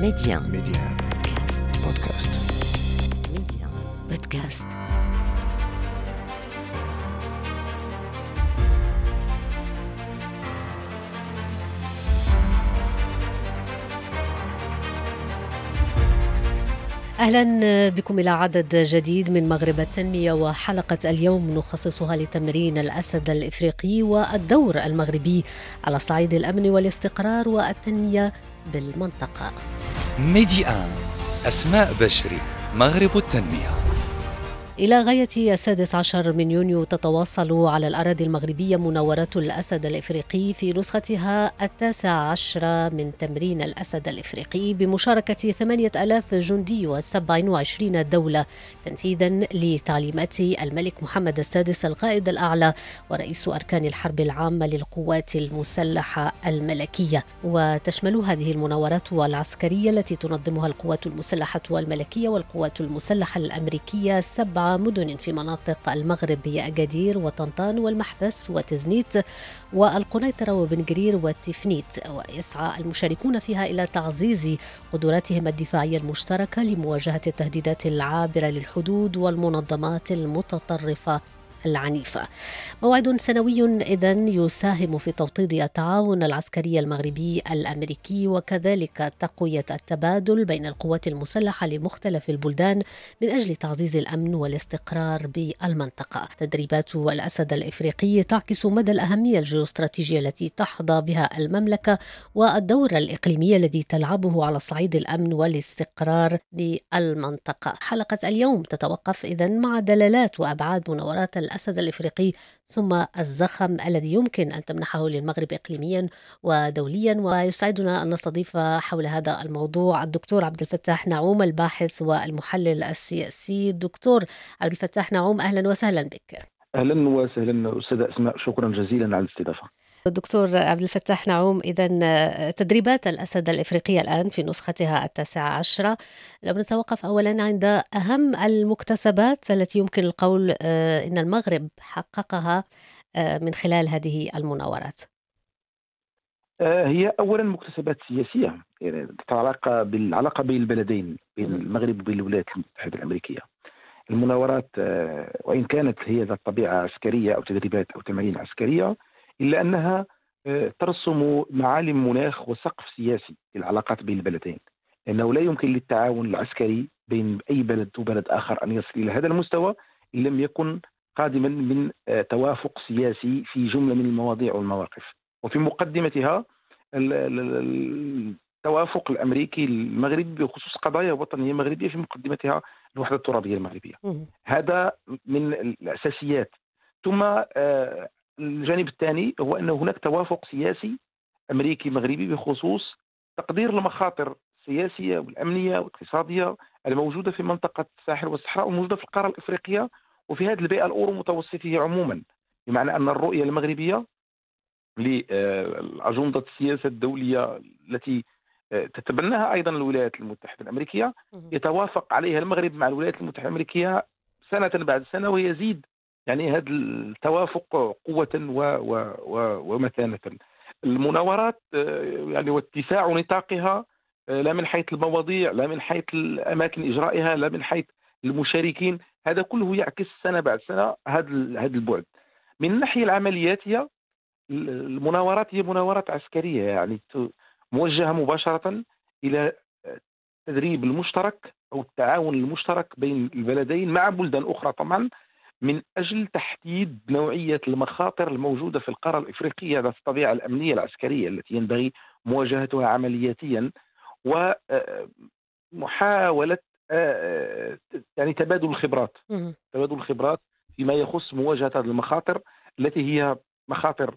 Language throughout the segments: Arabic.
Média. Média. Podcast. Média. Podcast. أهلا بكم إلى عدد جديد من مغرب التنمية وحلقة اليوم نخصصها لتمرين الأسد الإفريقي والدور المغربي على صعيد الأمن والاستقرار والتنمية بالمنطقة. ميدي آن أسماء بشري مغرب التنمية. إلى غاية السادس عشر من يونيو تتواصل على الأراضي المغربية مناورات الأسد الإفريقي في نسختها التاسع عشر من تمرين الأسد الإفريقي بمشاركة ثمانية ألاف جندي وسبع وعشرين دولة تنفيذا لتعليمات الملك محمد السادس القائد الأعلى ورئيس أركان الحرب العامة للقوات المسلحة الملكية. وتشمل هذه المناورات العسكرية التي تنظمها القوات المسلحة الملكية والقوات المسلحة الأمريكية سبع مدن في مناطق المغرب هي أكادير وطنطان والمحبس وتزنيت والقنيطرة وبن قرير والتفنيت ويسعى المشاركون فيها إلى تعزيز قدراتهم الدفاعية المشتركة لمواجهة التهديدات العابرة للحدود والمنظمات المتطرفة. العنيفة. موعد سنوي إذا يساهم في توطيد التعاون العسكري المغربي الأمريكي وكذلك تقوية التبادل بين القوات المسلحة لمختلف البلدان من أجل تعزيز الأمن والاستقرار بالمنطقة. تدريبات الأسد الإفريقي تعكس مدى الأهمية الجيوستراتيجية التي تحظى بها المملكة والدور الإقليمي الذي تلعبه على صعيد الأمن والاستقرار بالمنطقة. حلقة اليوم تتوقف إذا مع دلالات وأبعاد مناورات الأسد الإفريقي ثم الزخم الذي يمكن أن تمنحه للمغرب إقليميا ودوليا ويسعدنا أن نستضيف حول هذا الموضوع الدكتور عبد الفتاح نعوم الباحث والمحلل السياسي. دكتور عبد الفتاح نعوم أهلا وسهلا بك. أهلا وسهلا أستاذة أسماء شكرا جزيلا على الاستضافة. دكتور عبد الفتاح نعوم إذا تدريبات الأسد الإفريقية الآن في نسختها التاسعة عشرة. لو نتوقف أولا عند أهم المكتسبات التي يمكن القول آه، إن المغرب حققها آه، من خلال هذه المناورات. آه، هي اولا مكتسبات سياسية يعني تتعلق بالعلاقه بين البلدين بين. المغرب وبين الولايات المتحده الأمريكية. المناورات آه، وإن كانت هي ذات طبيعة عسكرية أو تدريبات أو تمارين عسكرية إلا أنها آه، ترسم معالم مناخ وسقف سياسي للعلاقات بين البلدين. لأنه لا يمكن للتعاون العسكري بين أي بلد وبلد آخر أن يصل إلى هذا المستوى إن لم يكن قادما من آه، توافق سياسي في جملة من المواضيع والمواقف. وفي مقدمتها ال- ال- ال- التوافق الأمريكي المغربي بخصوص قضايا وطنية مغربية في مقدمتها الوحدة الترابية المغربية. هذا من الأساسيات. ثم آه، الجانب الثاني هو أن هناك توافق سياسي أمريكي مغربي بخصوص تقدير المخاطر السياسية والأمنية والاقتصادية الموجودة في منطقة الساحل والصحراء وموجوده في القارة الأفريقية وفي هذه البيئة الأورو متوسطيه عموما بمعنى أن الرؤية المغربية لأجندة السياسة الدولية التي آه، تتبناها أيضا الولايات المتحدة الأمريكية. يتوافق عليها المغرب مع الولايات المتحدة الأمريكية سنة بعد سنة ويزيد يعني هذا التوافق قوة و و و ومتانة المناورات آه، يعني واتساع نطاقها آه، لا من حيث المواضيع لا من حيث الأماكن إجرائها لا من حيث المشاركين. هذا كله يعكس سنة بعد سنة هذا هذا البعد. من الناحية العملياتية المناورات هي مناورات عسكرية يعني موجهة مباشرة إلى التدريب المشترك أو التعاون المشترك بين البلدين مع بلدان أخرى طبعا. من أجل تحديد نوعية المخاطر الموجودة في القارة الإفريقية ذات الطبيعة الأمنية العسكرية التي ينبغي مواجهتها عملياتيا ومحاولة يعني تبادل الخبرات. تبادل الخبرات فيما يخص مواجهة هذه المخاطر التي هي مخاطر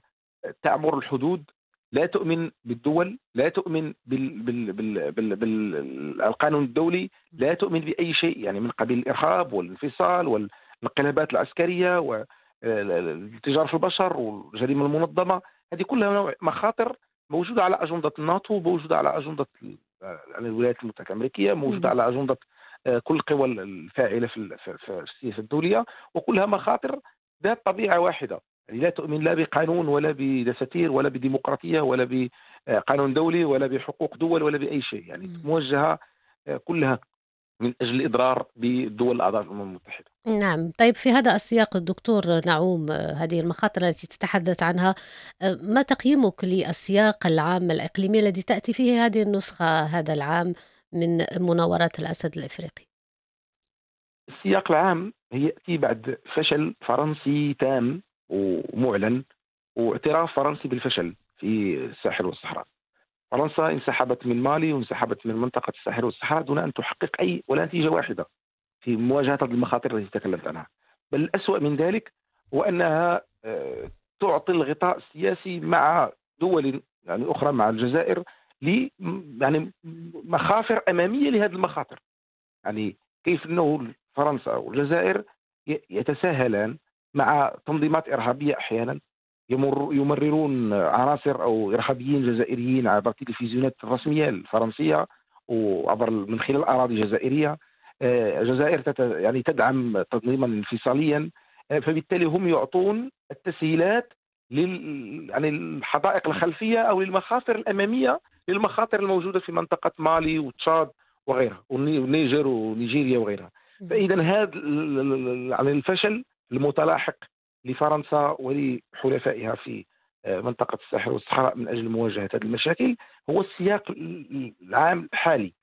تعبر الحدود لا تؤمن بالدول لا تؤمن بال بال بال بال بالقانون الدولي لا تؤمن بأي شيء يعني من قبيل الإرهاب والانفصال والانقلابات العسكرية والتجاره في البشر والجريمة المنظمة هذه كلها مخاطر موجودة على أجندة الناتو موجودة على أجندة ال- يعني الولايات المتحدة الأمريكية موجودة. على أجندة آه، كل القوى الفاعلة في ال- في- في السياسة الدولية وكلها مخاطر ذات طبيعة واحدة يعني لا تؤمن لا بقانون ولا بدساتير ولا بديمقراطية ولا بقانون دولي ولا بحقوق دول ولا بأي شيء يعني. موجهة آه، كلها من أجل الإضرار بالدول الاعضاء في الأمم المتحدة. نعم طيب في هذا السياق الدكتور نعوم آه، هذه المخاطر التي تتحدث عنها آه، ما تقييمك للسياق العام الإقليمي الذي تأتي فيه هذه النسخة هذا العام من مناورات الأسد الإفريقي السياق العام يأتي بعد فشل فرنسي تام ومعلن واعتراف فرنسي بالفشل في الساحل والصحراء. فرنسا انسحبت من مالي وانسحبت من منطقة الساحل والصحراء دون أن تحقق أي ولا نتيجة واحدة في مواجهة هذه المخاطر التي تكلمت عنها. بل الاسوء من ذلك هو أنها آه، تعطي الغطاء السياسي مع دول يعني أخرى مع الجزائر ل يعني مخافر أمامية لهذه المخاطر. يعني كيف أنه فرنسا والجزائر يتساهلان مع تنظيمات إرهابية أحيانا يمر يمررون عناصر أو إرهابيين جزائريين عبر التلفزيونات الرسمية الفرنسية وعبر من خلال أراضي جزائرية. آه، الجزائر تت يعني تدعم تنظيما انفصاليا. آه، فبالتالي هم يعطون التسهيلات لل يعني الحدائق الخلفية أو للمخاطر الأمامية للمخاطر الموجودة في منطقة مالي وتشاد وغيرها والني- والنيجر ونيجيريا وغيرها. فاذا هذا يعني الفشل المتلاحق لفرنسا ولحلفائها في آه، منطقة الساحل والصحراء من أجل مواجهة هذه المشاكل هو السياق ال- العام الحالي.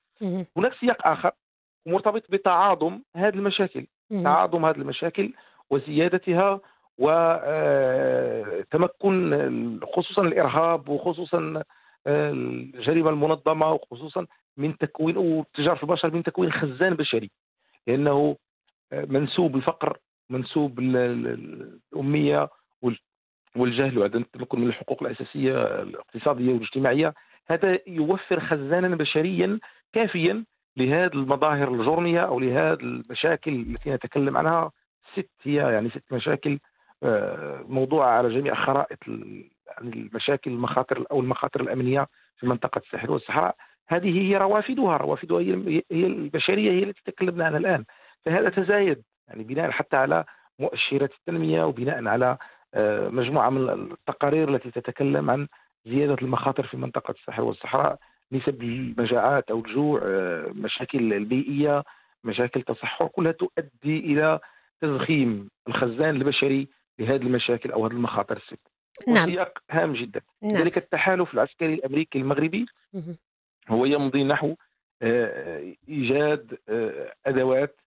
هناك سياق آخر مرتبط بتعاظم هذه المشاكل. تعاظم هذه المشاكل وزيادتها وتمكن خصوصا الإرهاب وخصوصا آه، الجريمة المنظمة وخصوصا من تكوين وتجارة البشر من تكوين خزان بشري لأنه آه، منسوب الفقر منسوب ال- ال- الأمية وال- والجهل وعدم التمكن من الحقوق الأساسية الاقتصادية والاجتماعية. هذا يوفر خزانا بشريا كافيا لهذه المظاهر الجرمية أو لهذه المشاكل التي نتكلم عنها. ست هي يعني ست مشاكل آه، موضوعه على جميع خرائط يعني المشاكل المخاطر أو المخاطر الأمنية في منطقة الساحل والصحراء. هذه هي روافدها روافدها هي هي البشرية هي التي تكلمنا عنها الآن. فهذا تزايد يعني بناء حتى على مؤشرات التنمية وبناء على آه، مجموعة من التقارير التي تتكلم عن زيادة المخاطر في منطقة الساحل والصحراء نسب المجاعات أو الجوع آه، مشاكل البيئية مشاكل تصحر كلها تؤدي إلى تزخيم الخزان البشري لهذه المشاكل أو هذه المخاطر الست نعم. وسياق هام جدا. نعم. ذلك التحالف العسكري الأمريكي المغربي. هو يمضي نحو آه، إيجاد أدوات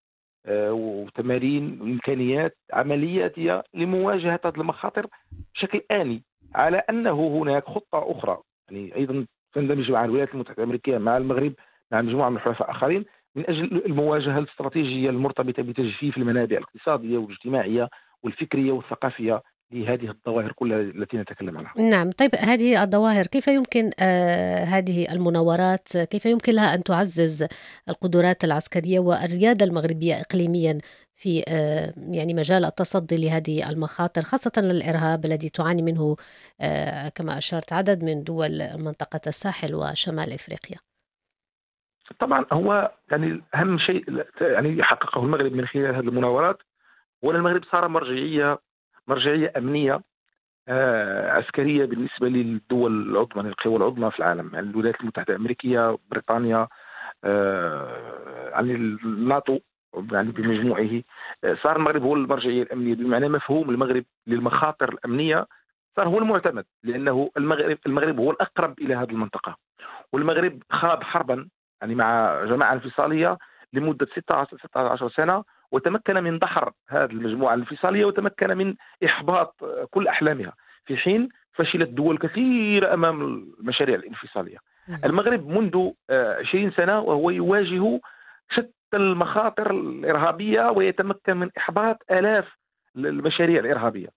وتمارين وإمكانيات عملياتية لمواجهة هذه المخاطر بشكل آني على أنه هناك خطة أخرى. يعني أيضا تندمج مع الولايات المتحدة الأمريكية مع المغرب مع مجموعة من الحلفاء اخرين من أجل المواجهة الاستراتيجية المرتبطة بتجفيف المنابع الاقتصادية والاجتماعية والفكرية والثقافية. لهذه الظواهر كلها التي نتكلم عنها. نعم. طيب هذه الظواهر كيف يمكن آه هذه المناورات؟ كيف يمكن لها أن تعزز القدرات العسكرية والريادة المغربية إقليميا في آه يعني مجال التصدي لهذه المخاطر خاصة للإرهاب الذي تعاني منه آه كما أشرت عدد من دول منطقة الساحل وشمال إفريقيا؟ طبعا هو يعني أهم شيء يعني حققه المغرب من خلال هذه المناورات. هو المغرب صار مرجعية مرجعية أمنية آه، عسكرية بالنسبة للدول العظمى القوى العظمى في العالم يعني الولايات المتحدة الأمريكية بريطانيا آه، يعني الناتو يعني بمجموعه. آه، صار المغرب هو المرجعية الأمنية بمعنى مفهوم المغرب للمخاطر الأمنية صار هو المعتمد لأنه المغرب المغرب هو الأقرب إلى هذه المنطقة. والمغرب خاض حربا يعني مع جماعة انفصالية لمدة 16 16 سنة وتمكن من دحر هذه المجموعة الانفصالية وتمكن من إحباط كل أحلامها في حين فشلت دول كثيره أمام المشاريع الانفصالية. المغرب منذ آه، 20 سنة وهو يواجه شتى المخاطر الإرهابية ويتمكن من إحباط آلاف المشاريع الإرهابية.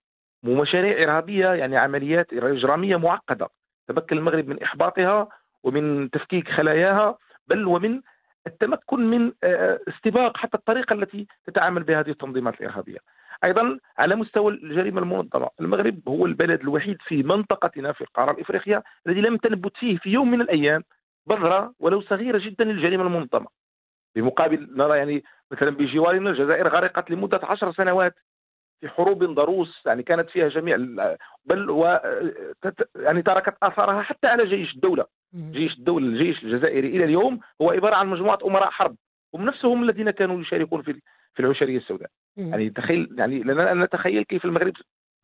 ومشاريع إرهابية يعني عمليات إجرامية معقدة تمكن المغرب من إحباطها ومن تفكيك خلاياها بل ومن التمكن من آه، استباق حتى الطريقة التي تتعامل بها هذه التنظيمات الإرهابية. أيضا على مستوى الجريمة المنظمة، المغرب هو البلد الوحيد في منطقتنا في القارة الإفريقية الذي لم تنبت فيه في يوم من الأيام بذرة ولو صغيرة جدا للجريمة المنظمة. بمقابل نرى يعني مثلا بجوارنا الجزائر غرقت لمدة عشر سنوات في حروب ضروس يعني كانت فيها جميع بل و يعني تركت آثارها حتى على جيش الدولة. جيش الدولة الجيش الجزائري إلى اليوم هو عبارة عن مجموعة أمراء حرب هم نفسهم الذين كانوا يشاركون في في العشرية السوداء. يعني تخيل يعني لنا ان نتخيل كيف المغرب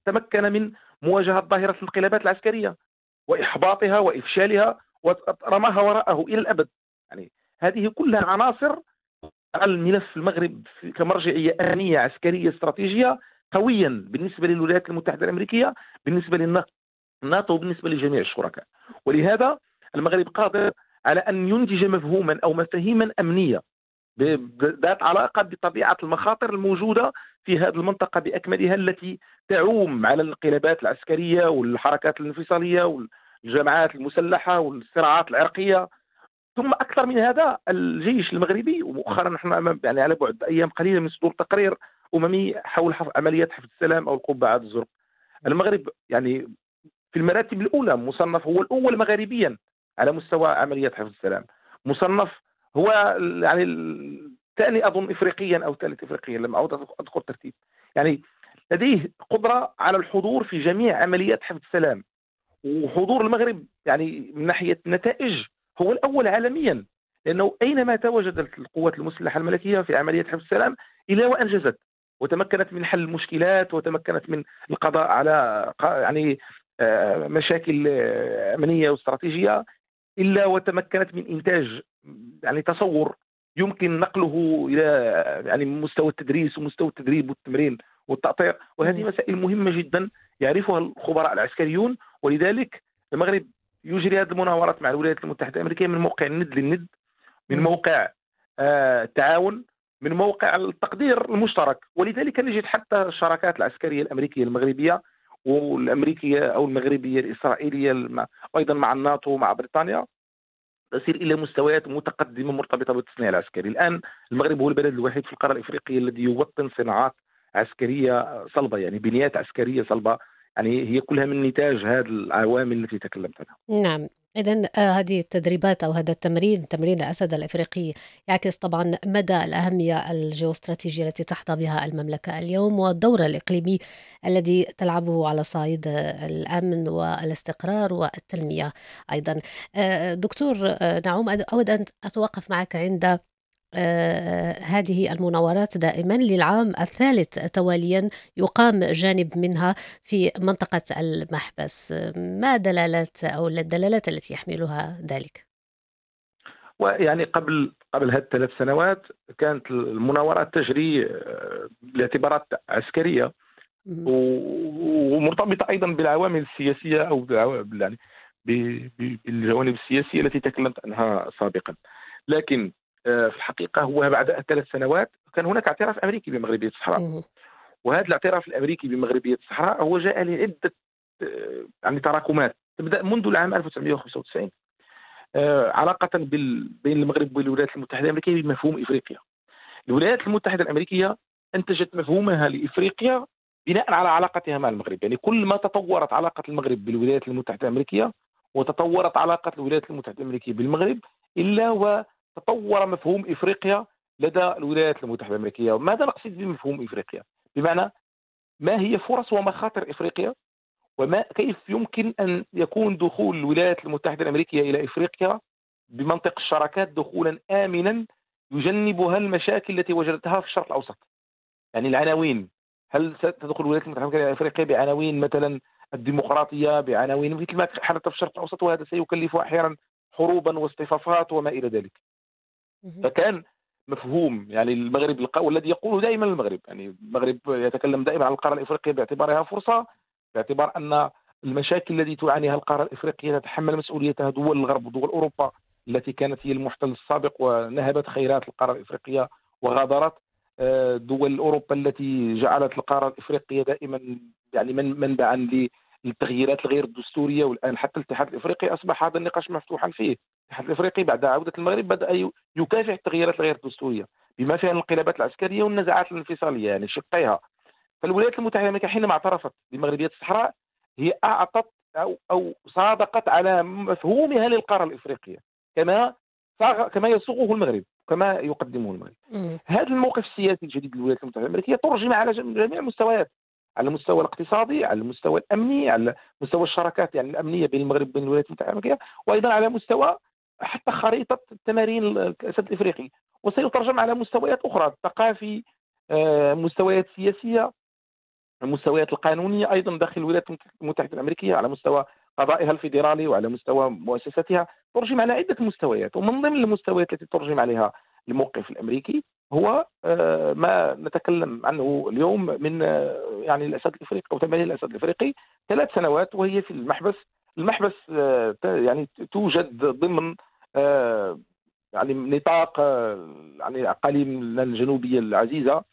تمكن من مواجهة ظاهرة الانقلابات العسكرية وإحباطها وإفشالها ورماها وراءه إلى الأبد. يعني هذه كلها عناصر الملف المغرب كمرجعية أمنية عسكرية استراتيجية قويا بالنسبة للولايات المتحدة الأمريكية بالنسبة للناتو بالنسبة لجميع الشركاء. ولهذا المغرب قادر على أن ينتج مفهوما أو مفاهيما أمنية ذات علاقة بطبيعة المخاطر الموجودة في هذه المنطقة بأكملها التي تعوم على الانقلابات العسكرية والحركات الانفصالية والجماعات المسلحة والصراعات العرقية. ثم أكثر من هذا الجيش المغربي ومؤخرا نحن يعني على بعد أيام قليلة من صدور تقرير اممي حول. عمليات حفظ السلام أو القبعات الزرق. المغرب يعني في المراتب الأولى مصنف هو الأول مغاربيا على مستوى عمليات حفظ السلام. مصنف هو يعني الثاني أظن افريقيا أو ثالث افريقيا لما اعود اذكر ترتيب. يعني لديه قدرة على الحضور في جميع عمليات حفظ السلام. وحضور المغرب يعني من ناحية النتائج هو الأول عالميا لأنه أينما تواجدت القوات المسلحة الملكية في عملية حفظ السلام الا وانجزت وتمكنت من حل المشكلات وتمكنت من القضاء على يعني آه، مشاكل آه، أمنية واستراتيجية إلا وتمكنت من إنتاج يعني تصور يمكن نقله إلى يعني مستوى التدريس ومستوى التدريب والتمرين والتأطير وهذه مسائل مهمة جدا يعرفها الخبراء العسكريون. ولذلك المغرب يجري هذه المناورات مع الولايات المتحدة الأمريكية من موقع الند للند من موقع التعاون. آه، من موقع التقدير المشترك. ولذلك نجد حتى الشراكات العسكرية الأمريكية المغربية والأمريكية أو المغربية الإسرائيلية وأيضا مع الناتو ومع بريطانيا تصل إلى مستويات متقدمة مرتبطة بالتصنيع العسكري، الآن المغرب هو البلد الوحيد في القارة الإفريقية الذي يوطن صناعات عسكرية صلبة يعني بنيات عسكرية صلبة. يعني هي كلها من نتاج هذه العوامل التي تكلمت عنها. نعم. إذا آه، هذه التدريبات أو هذا التمرين تمرين الأسد الإفريقي يعكس طبعا مدى الأهمية الجيوستراتيجية التي تحظى بها المملكة اليوم والدور الإقليمي الذي تلعبه على صعيد الأمن والاستقرار والتنمية أيضا. آه، دكتور آه، نعوم أود أن أتوقف معك عند هذه المناورات دائما للعام الثالث تواليا يقام جانب منها في منطقة المحبس. ما دلالات أو الدلالات التي يحملها ذلك؟ ويعني قبل قبل هذه الثلاث سنوات كانت المناورات تجري آه، لاعتبارات عسكرية. ومرتبطة أيضا بالعوامل السياسية أو يعني بالجوانب السياسية التي تكلمت عنها سابقا. لكن آه، في الحقيقة هو بعد ثلاث سنوات كان هناك اعتراف أمريكي بمغربية الصحراء. وهذا الاعتراف الأمريكي بمغربية الصحراء هو جاء لعدة آه، يعني تراكمات. تبدأ منذ العام 1995 آه، علاقة بين المغرب والولايات المتحدة الأمريكية بمفهوم إفريقيا. الولايات المتحدة الأمريكية أنتجت مفهومها لإفريقيا بناء على علاقتها مع المغرب. يعني كل ما تطورت علاقة المغرب بالولايات المتحدة الأمريكية وتطورت علاقة الولايات المتحدة الأمريكية بالمغرب إلا و تطور مفهوم إفريقيا لدى الولايات المتحدة الأمريكية، ماذا نقصد بمفهوم إفريقيا؟ بمعنى ما هي فرص ومخاطر إفريقيا؟ وما كيف يمكن أن يكون دخول الولايات المتحدة الأمريكية إلى إفريقيا بمنطق الشراكات دخولا امنا يجنبها المشاكل التي وجدتها في الشرق الأوسط. يعني العناوين هل ستدخل الولايات المتحدة الأمريكية إلى إفريقيا بعناوين مثلا الديمقراطية بعناوين مثل ما حدث في الشرق الأوسط وهذا سيكلف أحيانا حروبا واصطفافات وما إلى ذلك. فكان مفهوم يعني المغرب والذي يقوله دائما المغرب يعني المغرب يتكلم دائما عن القارة الإفريقية باعتبارها فرصة باعتبار أن المشاكل التي تعانيها القارة الإفريقية تتحمل مسؤوليتها دول الغرب ودول أوروبا التي كانت هي المحتل السابق ونهبت خيرات القارة الإفريقية وغادرت آه، دول أوروبا التي جعلت القارة الإفريقية دائما يعني منبعا للتغييرات الغير الدستورية والآن حتى الاتحاد الإفريقي أصبح هذا النقاش مفتوحا فيه. الاتحاد الإفريقي بعد عودة المغرب بدأ يكافح التغييرات الغير الدستورية بما فيها الانقلابات العسكرية والنزاعات الانفصالية يعني شقيها. فالولايات المتحدة الأمريكية حينما اعترفت بمغربية الصحراء هي أعطت أو أو صادقت على مفهومها للقارة الإفريقية كما كما يصوغه المغرب كما يقدمه المغرب. هذا الموقف السياسي الجديد للولايات المتحدة الأمريكية ترجم على جميع المستويات. على المستوى الاقتصادي على المستوى الأمني على مستوى الشراكات يعني الأمنية بين المغرب وبين الولايات المتحدة الامريكيه وأيضا على مستوى حتى خريطة تمارين الأسد الإفريقي. وسيترجم على مستويات أخرى الثقافي آه، مستويات سياسية المستويات القانونية أيضا داخل الولايات المتحدة الأمريكية على مستوى قضائها الفيدرالي وعلى مستوى مؤسساتها ترجم على عدة مستويات. ومن ضمن المستويات التي ترجم عليها الموقف الأمريكي هو آه، ما نتكلم عنه اليوم من آه، يعني الأسد الإفريقي أو تمارين الأسد الإفريقي. ثلاث سنوات وهي في المحبس. المحبس آه، يعني توجد ضمن يعني نطاق يعني أقاليم الجنوبية العزيزة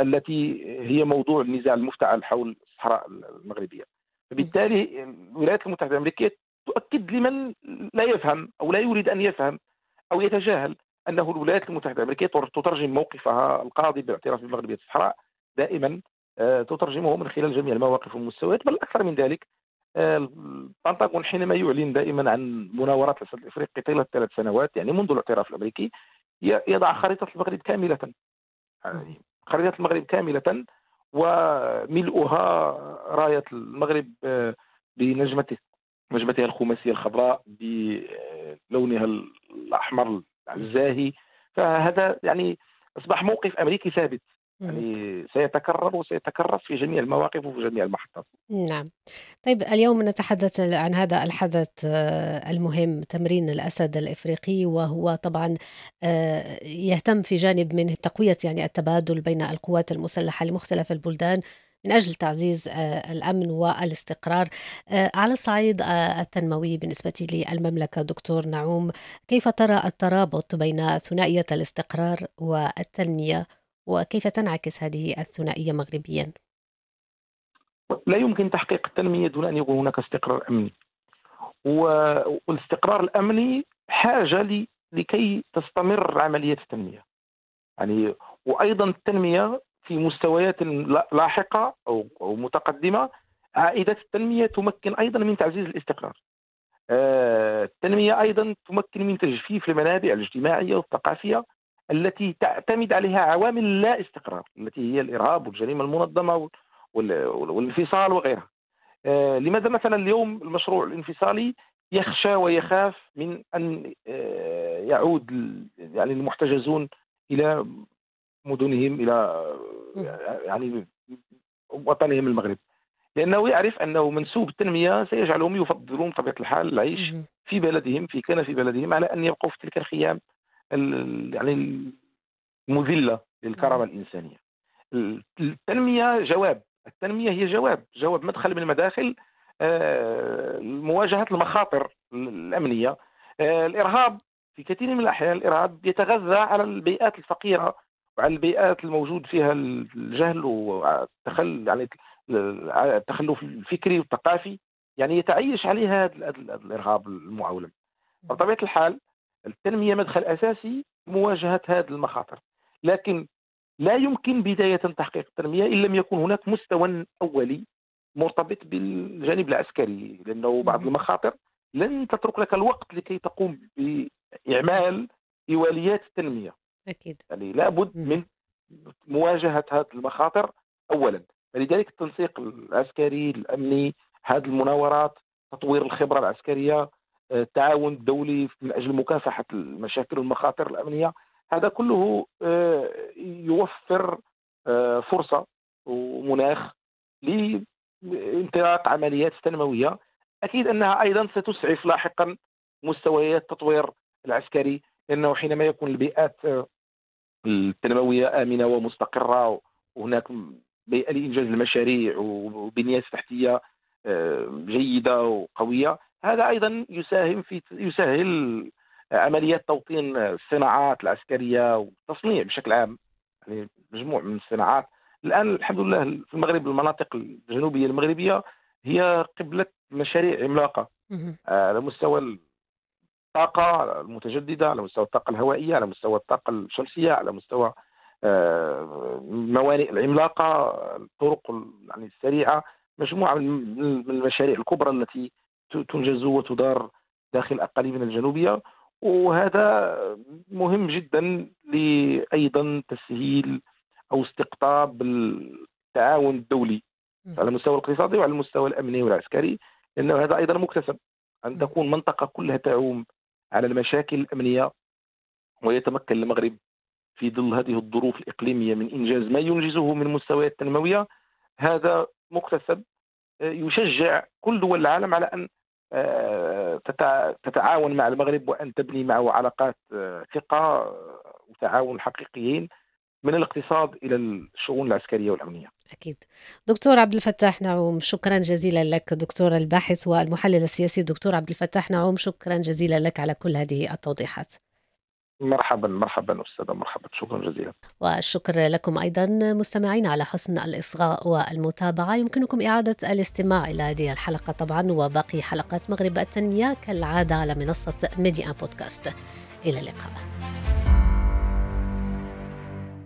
التي هي موضوع النزاع المفتعل حول الصحراء المغربية. فبالتالي الولايات المتحدة الأمريكية تؤكد لمن لا يفهم أو لا يريد أن يفهم أو يتجاهل أنه الولايات المتحدة الأمريكية تترجم موقفها القاضي بالاعتراف بمغربية الصحراء دائما آه، تترجمه من خلال جميع المواقف والمستويات بل أكثر من ذلك آه، البنتاغون حينما يعلن دائما عن مناورات الأسد الإفريقي طيلة ثلاث سنوات يعني منذ الاعتراف الأمريكي يضع خريطة المغرب كاملة. يعني خريطة المغرب كاملة وملؤها راية المغرب بنجمته نجمتها الخماسية الخضراء بلونها الأحمر الزاهي فهذا يعني أصبح موقف أمريكي ثابت. يعني سيتكرر وسيتكرر في جميع المواقف وفي جميع المحطات. نعم. طيب اليوم نتحدث عن هذا الحدث آه، المهم تمرين الأسد الإفريقي وهو طبعا آه، يهتم في جانب منه تقوية يعني التبادل بين القوات المسلحة لمختلف البلدان. من أجل تعزيز آه، الأمن والاستقرار. آه، على الصعيد آه، التنموي بالنسبة للمملكة دكتور نعوم كيف ترى الترابط بين ثنائية الاستقرار والتنمية؟ وكيف تنعكس هذه الثنائية مغربيا؟ لا يمكن تحقيق التنمية دون أن يكون هناك استقرار أمني. والاستقرار الأمني حاجة لكي تستمر عملية التنمية. يعني وأيضا التنمية في مستويات لاحقة أو أو متقدمة عائدات التنمية تمكن أيضا من تعزيز الاستقرار. آه، التنمية أيضا تمكن من تجفيف المنابع الاجتماعية والثقافية التي تعتمد عليها عوامل لا استقرار التي هي الإرهاب والجريمة المنظمة والانفصال وغيرها. آه، لماذا مثلا اليوم المشروع الانفصالي يخشى ويخاف من أن آه، يعود يعني المحتجزون إلى مدنهم إلى يعني وطنهم المغرب. لأنه يعرف أنه منسوب التنمية سيجعلهم يفضلون بطبيعه الحال العيش في بلدهم في كان في بلدهم على أن يبقوا في تلك الخيام يعني المذلة للكرامة الإنسانية. التنمية جواب، التنمية هي جواب، جواب مدخل من المداخل آه، مواجهة المخاطر الأمنية. آه، الإرهاب في كثير من الأحيان الإرهاب يتغذى على البيئات الفقيرة وعلى البيئات الموجود فيها الجهل والتخل يعني التخلف الفكري والثقافي يعني يتعيش عليها الإرهاب المعولم. بطبيعة الحال التنمية مدخل أساسي لمواجهه هذه المخاطر. لكن لا يمكن بداية تحقيق التنمية إن لم يكن هناك مستوى أولي مرتبط بالجانب العسكري لأنه بعض المخاطر لن تترك لك الوقت لكي تقوم بإعمال إيواليات التنميه أكيد. يعني لابد من مواجهة هذه المخاطر اولا. فلذلك التنسيق العسكري الأمني هذه المناورات تطوير الخبرة العسكرية آه، التعاون الدولي من أجل مكافحة المشاكل والمخاطر الأمنية هذا كله آه، يوفر آه، فرصة ومناخ لانطلاق عمليات تنمويه أكيد أنها أيضا ستسعف لاحقا مستويات التطوير العسكري لأنه حينما يكون البيئات التنموية آمنة ومستقرة وهناك بيئة لإنجاز المشاريع وبنيه تحتية آه، جيدة وقوية هذا أيضا يساهم في يسهل عمليات توطين الصناعات العسكرية والتصنيع بشكل عام يعني مجموع من الصناعات. الآن الحمد لله في المغرب المناطق الجنوبية المغربية هي قبلة مشاريع عملاقة على مستوى الطاقة المتجددة على مستوى الطاقة الهوائية على مستوى الطاقة الشمسية على مستوى الموانئ آه، العملاقة الطرق يعني السريعة مجموعة من المشاريع الكبرى التي تنجز وتدار داخل أقاليمنا الجنوبية. وهذا مهم جدا لأيضا تسهيل أو استقطاب التعاون الدولي على المستوى الاقتصادي وعلى المستوى الأمني والعسكري لأنه هذا أيضا مكتسب. أن تكون منطقة كلها تعوم على المشاكل الأمنية ويتمكن المغرب في ظل هذه الظروف الإقليمية من إنجاز ما ينجزه من مستويات تنموية. هذا مكتسب آه، يشجع كل دول العالم على أن آه، تتعاون مع المغرب وأن تبني معه علاقات آه، ثقة وتعاون حقيقيين. من الاقتصاد إلى الشؤون العسكرية والأمنية. أكيد. دكتور عبد الفتاح نعوم شكرا جزيلا لك دكتور الباحث والمحلل السياسي دكتور عبد الفتاح نعوم شكرا جزيلا لك على كل هذه التوضيحات. مرحبا مرحبا أستاذة مرحبا شكرا جزيلا والشكر لكم أيضا مستمعين على حسن الإصغاء والمتابعة يمكنكم إعادة الاستماع إلى هذه الحلقة طبعا وباقي حلقات مغرب التنمية كالعادة على منصة ميديا بودكاست إلى اللقاء